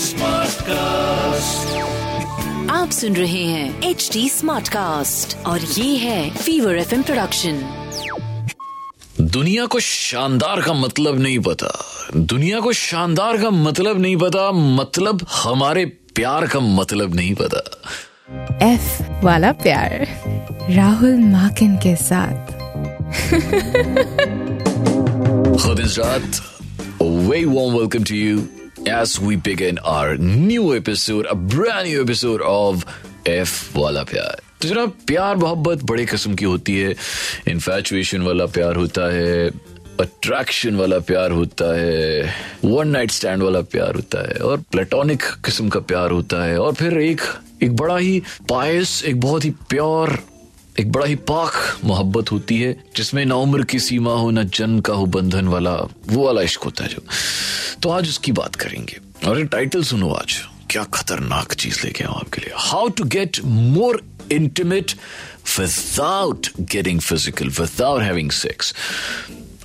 Smart cast आप सुन रहे हैं एच डी स्मार्ट कास्ट और ये है फीवर एफ़ प्रोडक्शन दुनिया को शानदार का मतलब नहीं पता। दुनिया को शानदार का मतलब नहीं पता मतलब हमारे प्यार का मतलब नहीं पता। एफ़ वाला प्यार राहुल माकिन के साथ। Khadizat, a very warm welcome to you as we begin our new episode, a brand new episode of F वाला प्यार तो जनाब प्यार मोहब्बत बड़े किस्म की होती है। इन्फैचुएशन वाला प्यार होता है। अट्रैक्शन वाला प्यार होता है। वन नाइट स्टैंड वाला प्यार होता है। और प्लेटोनिक किस्म का प्यार होता है। और फिर एक एक बड़ा ही पायस एक बहुत ही प्योर एक बड़ा ही पाक मोहब्बत होती है, जिसमें ना उम्र की सीमा हो, ना जन्म का हो, बंधन वाला, वो वाला इश्क होता है जो। तो आज उसकी बात करेंगे। और ये टाइटल सुनो आज। क्या खतरनाक चीज़ लेके आऊँ आपके लिए। How to get more intimate without getting physical without having sex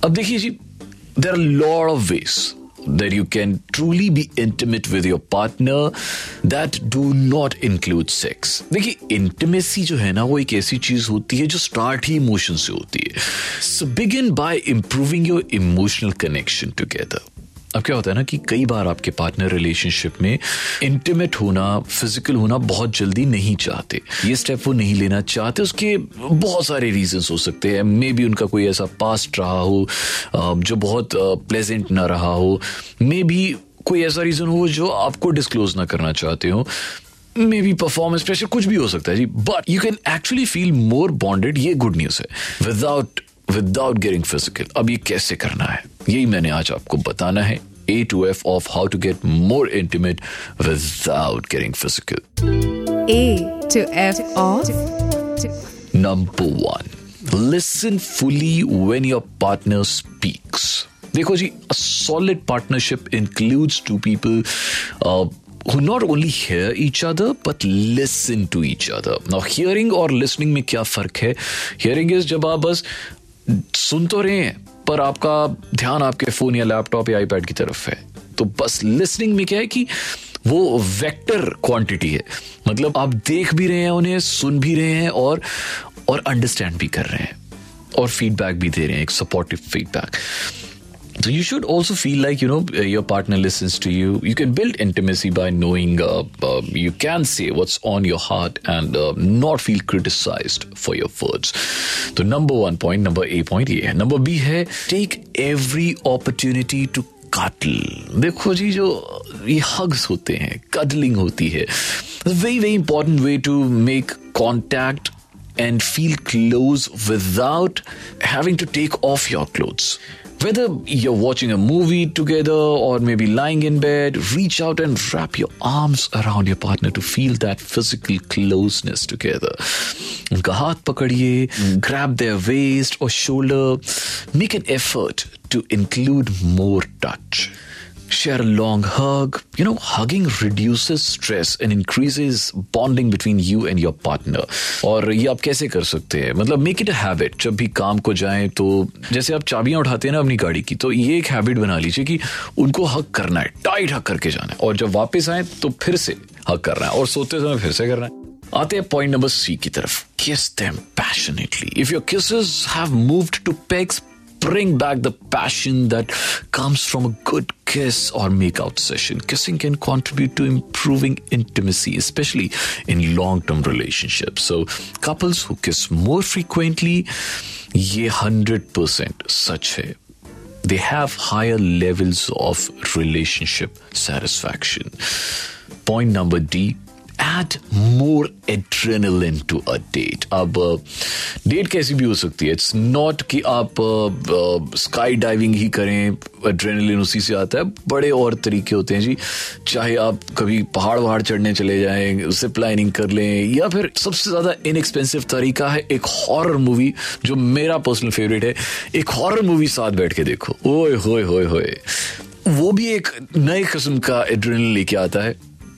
अब देखिए जी there are lot of ways that you can truly be intimate with your partner that do not include sex. देखिए इंटीमेसी जो है ना, वो एक ऐसी चीज़ होती है जो स्टार्ट ही इमोशन से होती है। So begin by improving your emotional connection together अब क्या होता है ना कि कई बार आपके पार्टनर रिलेशनशिप में इंटीमेट होना फ़िज़िकल होना बहुत जल्दी नहीं चाहते। ये स्टेप वो नहीं लेना चाहते, उसके बहुत सारे रीजन हो सकते हैं। मे बी उनका कोई ऐसा पास्ट रहा हो जो बहुत प्लेजेंट ना रहा हो। मे बी कोई ऐसा रीजन हो जो आपको डिस्क्लोज ना करना चाहते हो। मे बी परफॉर्मेंस प्रेशर कुछ भी हो सकता है जी। But you can actually feel more bonded ये गुड न्यूज़ है। विदाउट विदाउट गेटिंग फ़िज़िकल अब ये कैसे करना है यही मैंने आज आपको बताना है A to F of how to get more intimate without getting physical A to F of number one listen fully when your partner speaks देखो जी a solid partnership includes two people who not only hear each other but listen to each other. Now, hearing और listening में क्या फ़र्क है? Hearing is जब आप बस सुन तो रहे हैं पर आपका ध्यान आपके फ़ोन या लैपटॉप या आईपैड की तरफ़ है। तो बस लिसनिंग में क्या है कि वो वेक्टर क्वांटिटी है। मतलब आप देख भी रहे हैं उन्हें, सुन भी रहे हैं और और अंडरस्टैंड भी कर रहे हैं। और फीडबैक भी दे रहे हैं, एक supportive feedback you should also feel like you know your partner listens to you. You can build intimacy by knowing uh, uh, you can say what's on your heart and uh, not feel criticized for your words. So number one point, number A point ये है. Number B है take every opportunity to cuddle. देखो जी जो ये hugs होते हैं, cuddling होती है. It's a very very important way to make contact and feel close without having to take off your clothes. Whether you're watching a movie together or maybe lying in bed, reach out and wrap your arms around your partner to feel that physical closeness together. उनका हाथ पकड़िए, grab their waist or shoulder, make an effort to include more touch. Share a long hug. You know, hugging reduces stress and increases bonding between you and your partner. और ये आप कैसे कर सकते हैं? मतलब मेक इट अ हैबिट जब भी काम को जाएँ तो जैसे आप चाबियाँ उठाते हैं ना अपनी गाड़ी की तो ये एक हैबिट बना लीजिए कि उनको हक करना है टाइट हक करके जाना है। और जब वापस आए तो फिर से हक करना है। और सोते समय फिर से करना है। आते हैं पॉइंट नंबर सी की तरफ़। Kiss them passionately if your kisses have moved to pecks bring back the kiss or makeout session. Kissing can contribute to improving intimacy, especially in long term relationships. So, couples who kiss more frequently, ye 100% such hai. They have higher levels of relationship satisfaction. Point number D add more adrenaline to a date. अब date कैसी भी हो सकती है? It's not कि आप sky diving ही करें adrenaline उसी से आता है। बड़े और तरीके होते हैं जी। चाहे आप कभी पहाड़ वहाड़ चढ़ने चले जाएँ जिप लाइनिंग कर लें, या फिर सबसे ज़्यादा इनएक्सपेंसिव तरीका है एक हॉरर मूवी जो मेरा पर्सनल फेवरेट है। एक हॉरर मूवी साथ बैठ के देखो। ओए होए होए होए। वो भी एक नए किस्म का एड्रेनलिन लेके आता है।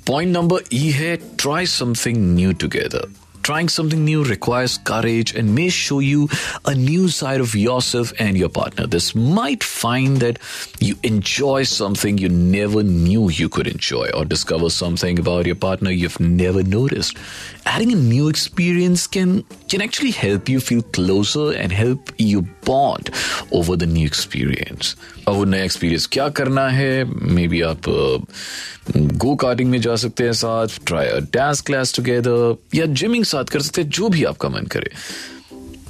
Point number E E है try something new together. trying something new requires courage and may show you a new side of yourself and your partner. This might find that you enjoy something you never knew you could enjoy or discover something about your partner you've never noticed. Adding a new experience can can actually help you feel closer and help you bond over the new experience. अब वो नया experience क्या करना है maybe आप गो karting में जा सकते हैं साथ ट्राई डांस क्लास टुगेदर या जिमिंग साथ कर सकते हैं, जो भी आपका मन करे।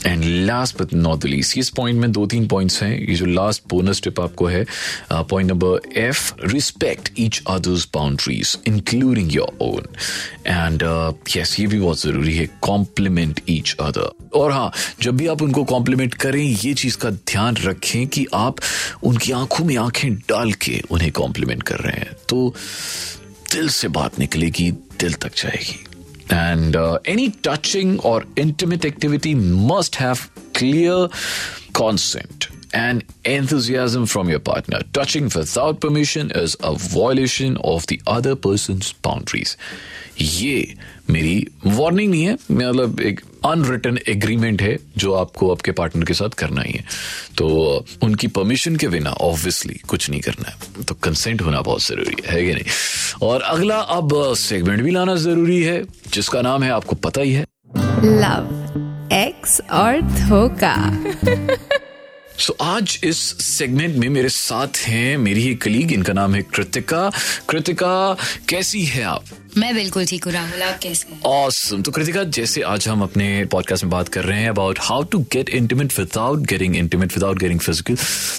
And last but not least इस पॉइंट में दो तीन पॉइंट्स हैं। ये जो लास्ट बोनस टिप आपको है point number F respect each others boundaries including your own and yes ये भी बहुत ज़रूरी है कॉम्प्लीमेंट ईच अदर और हाँ जब भी आप उनको कॉम्प्लीमेंट करें, ये चीज़ का ध्यान रखें कि आप उनकी आँखों में आँखें डाल के उन्हें कॉम्प्लीमेंट कर रहे हैं। तो दिल से बात निकलेगी, दिल तक जाएगी। And uh, any touching or intimate activity must have clear consent and enthusiasm from your partner. Touching without permission is a violation of the other person's boundaries. ये मेरी वार्निंग नहीं है। मतलब एक अनरिटन एग्रीमेंट है जो आपको आपके पार्टनर के साथ करना ही है। तो उनकी परमिशन के बिना ऑब्वियसली कुछ नहीं करना है। तो कंसेंट होना बहुत ज़रूरी है, कि नहीं? और अगला अब सेगमेंट भी लाना ज़रूरी है जिसका नाम है आपको पता ही है। लव एक्स और धोखा। सो so, आज इस सेगमेंट में मेरे साथ हैं मेरी ही कलीग इनका नाम है कृतिका। कृतिका कैसी है आप? मैं बिल्कुल ठीक हूँ राहुल आप कैसे awesome. तो कृतिका जैसे आज हम अपने पॉडकास्ट में बात कर रहे हैं about how to get intimate without getting intimate without getting physical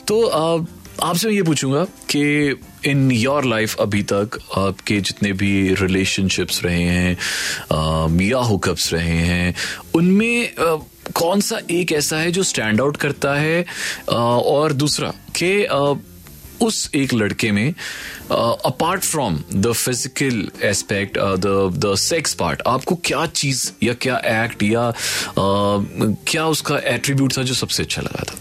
तो uh, आपसे मैं ये पूछूँगा कि इन योर लाइफ अभी तक आपके जितने भी रिलेशनशिप्स रहे हैं uh, या हुकअप्स रहे हैं उनमें uh, कौन सा एक ऐसा है जो स्टैंड आउट करता है uh, और दूसरा कि uh, उस एक लड़के में apart from the physical aspect the the sex part आपको क्या चीज़ या क्या एक्ट या uh, क्या उसका एट्रीब्यूट था जो सबसे अच्छा लगा था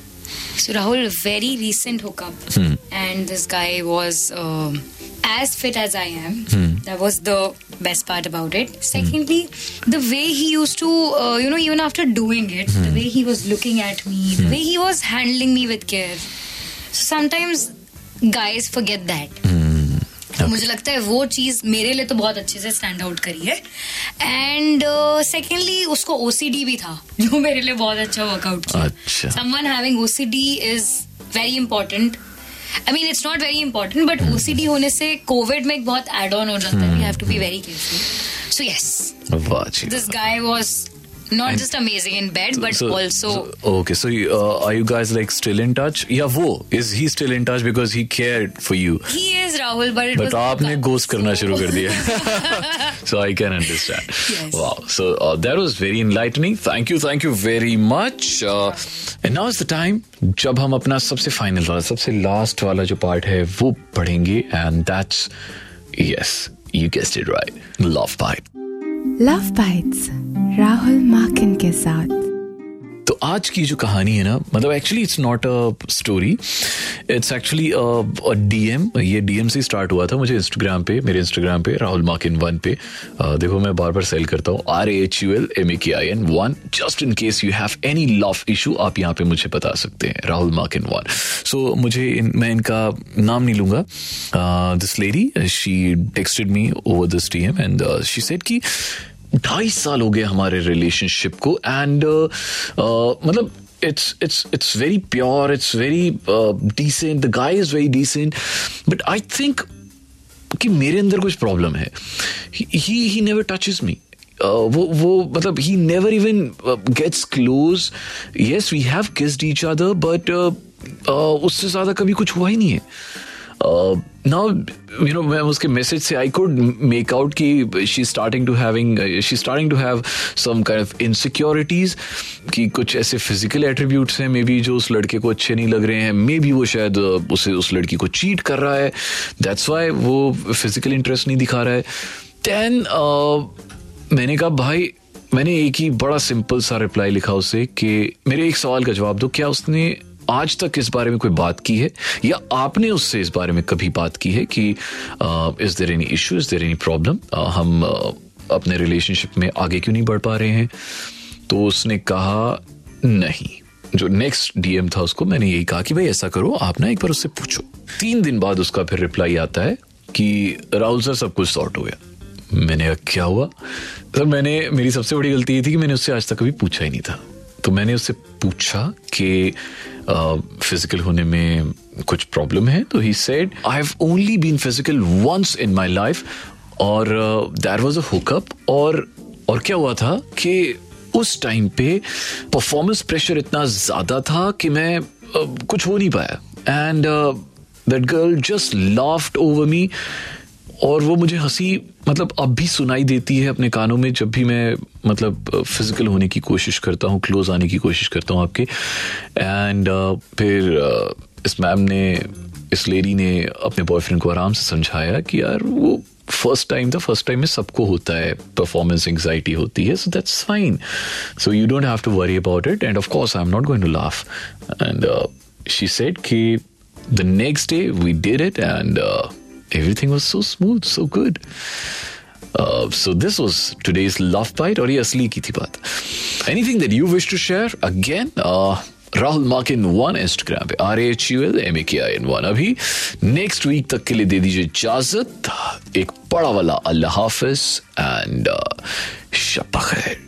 So Rahul, very recent hookup, hmm. and this guy was um as fit as I am. Hmm. That was the best part about it. Secondly, hmm. the way he used to, uh, you know, even after doing it, the way he was looking at me, the way he was handling me with care. So sometimes guys forget that. तो मुझे लगता है वो चीज़ मेरे लिए तो बहुत अच्छे से स्टैंड आउट करी है। एंड सेकेंडली uh, उसको ओसीडी भी था जो मेरे लिए बहुत अच्छा वर्कआउट किया। Someone having OCD is very important I mean it's not very important but OCD होने से कोविड में एक बहुत एड ऑन हो जाता है। You have to be very careful so yes this guy was Not just amazing in bed but So- also so- okay so you, uh, are you guys like still in touch yeah wo is he still in touch because he cared for you he is Rahul but it but आपने ghost करना शुरू कर दिया so I can understand Yes. Wow so that was very enlightening thank you thank you very much and now is the time जब हम अपना सबसे final वाला सबसे लास्ट वाला जो पार्ट है वो पढ़ेंगे and that's yes you guessed it right love bite love bites Rahul Makin के साथ। तो आज की जो कहानी है ना मतलब actually it's not a story it's actually DM ये डीएम से स्टार्ट हुआ था मुझे इंस्टाग्राम पे मेरे इंस्टाग्राम पे राहुल माकिन वन पे। uh, देखो मैं बार बार सेल करता हूँ। R H U L M A K I N one. Just in case you have any love issue आप यहाँ पे मुझे बता सकते हैं राहुल माकिन वन। सो मुझे इन, मैं इनका नाम नहीं लूँगा। This lady she texted me over this DM and she said कि ढाई साल हो गए हमारे रिलेशनशिप को एंड uh, uh, मतलब it's it's very pure it's very uh, decent the guy is very decent but i think कि मेरे अंदर कुछ प्रॉब्लम है। ही ही नेवर टचेस मी वो वो मतलब he never even gets close yes we have kissed each other but उससे ज़्यादा कभी कुछ हुआ ही नहीं है। नाउ यू नो मैं उसके मैसेज से आई कुड मेक आउट कि she starting to having she starting to have some kind of insecurities कि कुछ ऐसे फ़िज़िकल एट्रीब्यूट्स हैं मे बी जो उस लड़के को अच्छे नहीं लग रहे हैं। मे बी वो शायद uh, उसे उस लड़की को चीट कर रहा है। दैट्स वाई वो फ़िज़िकल इंटरेस्ट नहीं दिखा रहा है। देन मैंने कहा भाई मैंने एक ही बड़ा सिंपल सा रिप्लाई लिखा उसे कि मेरे एक सवाल का जवाब दो। क्या उसने आज तक इस बारे में कोई बात की है? या आपने उससे इस बारे में कभी बात की है कि is there any issue is there any problem हम अपने रिलेशनशिप में आगे क्यों नहीं बढ़ पा रहे हैं? तो उसने कहा, नहीं। जो नेक्स्ट डीएम था उसको मैंने यही कहा कि, भाई, ऐसा करो, आप ना एक बार उससे पूछो। तीन दिन बाद उसका फिर रिप्लाई आता है कि, राहुल सर, सब कुछ सॉर्ट हो गया। मैंने क्या हुआ? सर, मैंने, मेरी सबसे बड़ी गलती ये थी कि मैंने उससे आज तक कभी पूछा ही नहीं था। तो मैंने उससे पूछा कि फ़िज़िकल होने में कुछ प्रॉब्लम है तो he said I have only been physical once in my life और देर वाज अ हुकअप और और क्या हुआ था कि उस टाइम पे परफॉर्मेंस प्रेशर इतना ज़्यादा था कि मैं uh, कुछ हो नहीं पाया। And that girl just laughed over me और वो मुझे हँसी मतलब अब भी सुनाई देती है अपने कानों में जब भी मैं मतलब फ़िज़िकल होने की कोशिश करता हूँ क्लोज आने की कोशिश करता हूँ आपके। एंड uh, फिर uh, इस मैम ने इस लेडी ने अपने बॉयफ्रेंड को आराम से समझाया कि यार वो फ़र्स्ट टाइम था फ़र्स्ट टाइम में सबको होता है परफॉर्मेंस एंगजाइटी होती है so that's fine so you don't have to worry about it and of course I am not going to laugh and she said कि the next day we did it and everything was so smooth, so good. Uh, so this was today's love bite और ये असली की थी बात anything that you wish to share again Rahul Makin one Instagram पे R H U L M A K I N one अभी next week तक के लिए दे दीजिए इजाज़त एक बड़ा वाला अल्लाह हाफिज एंड शपा खैर आप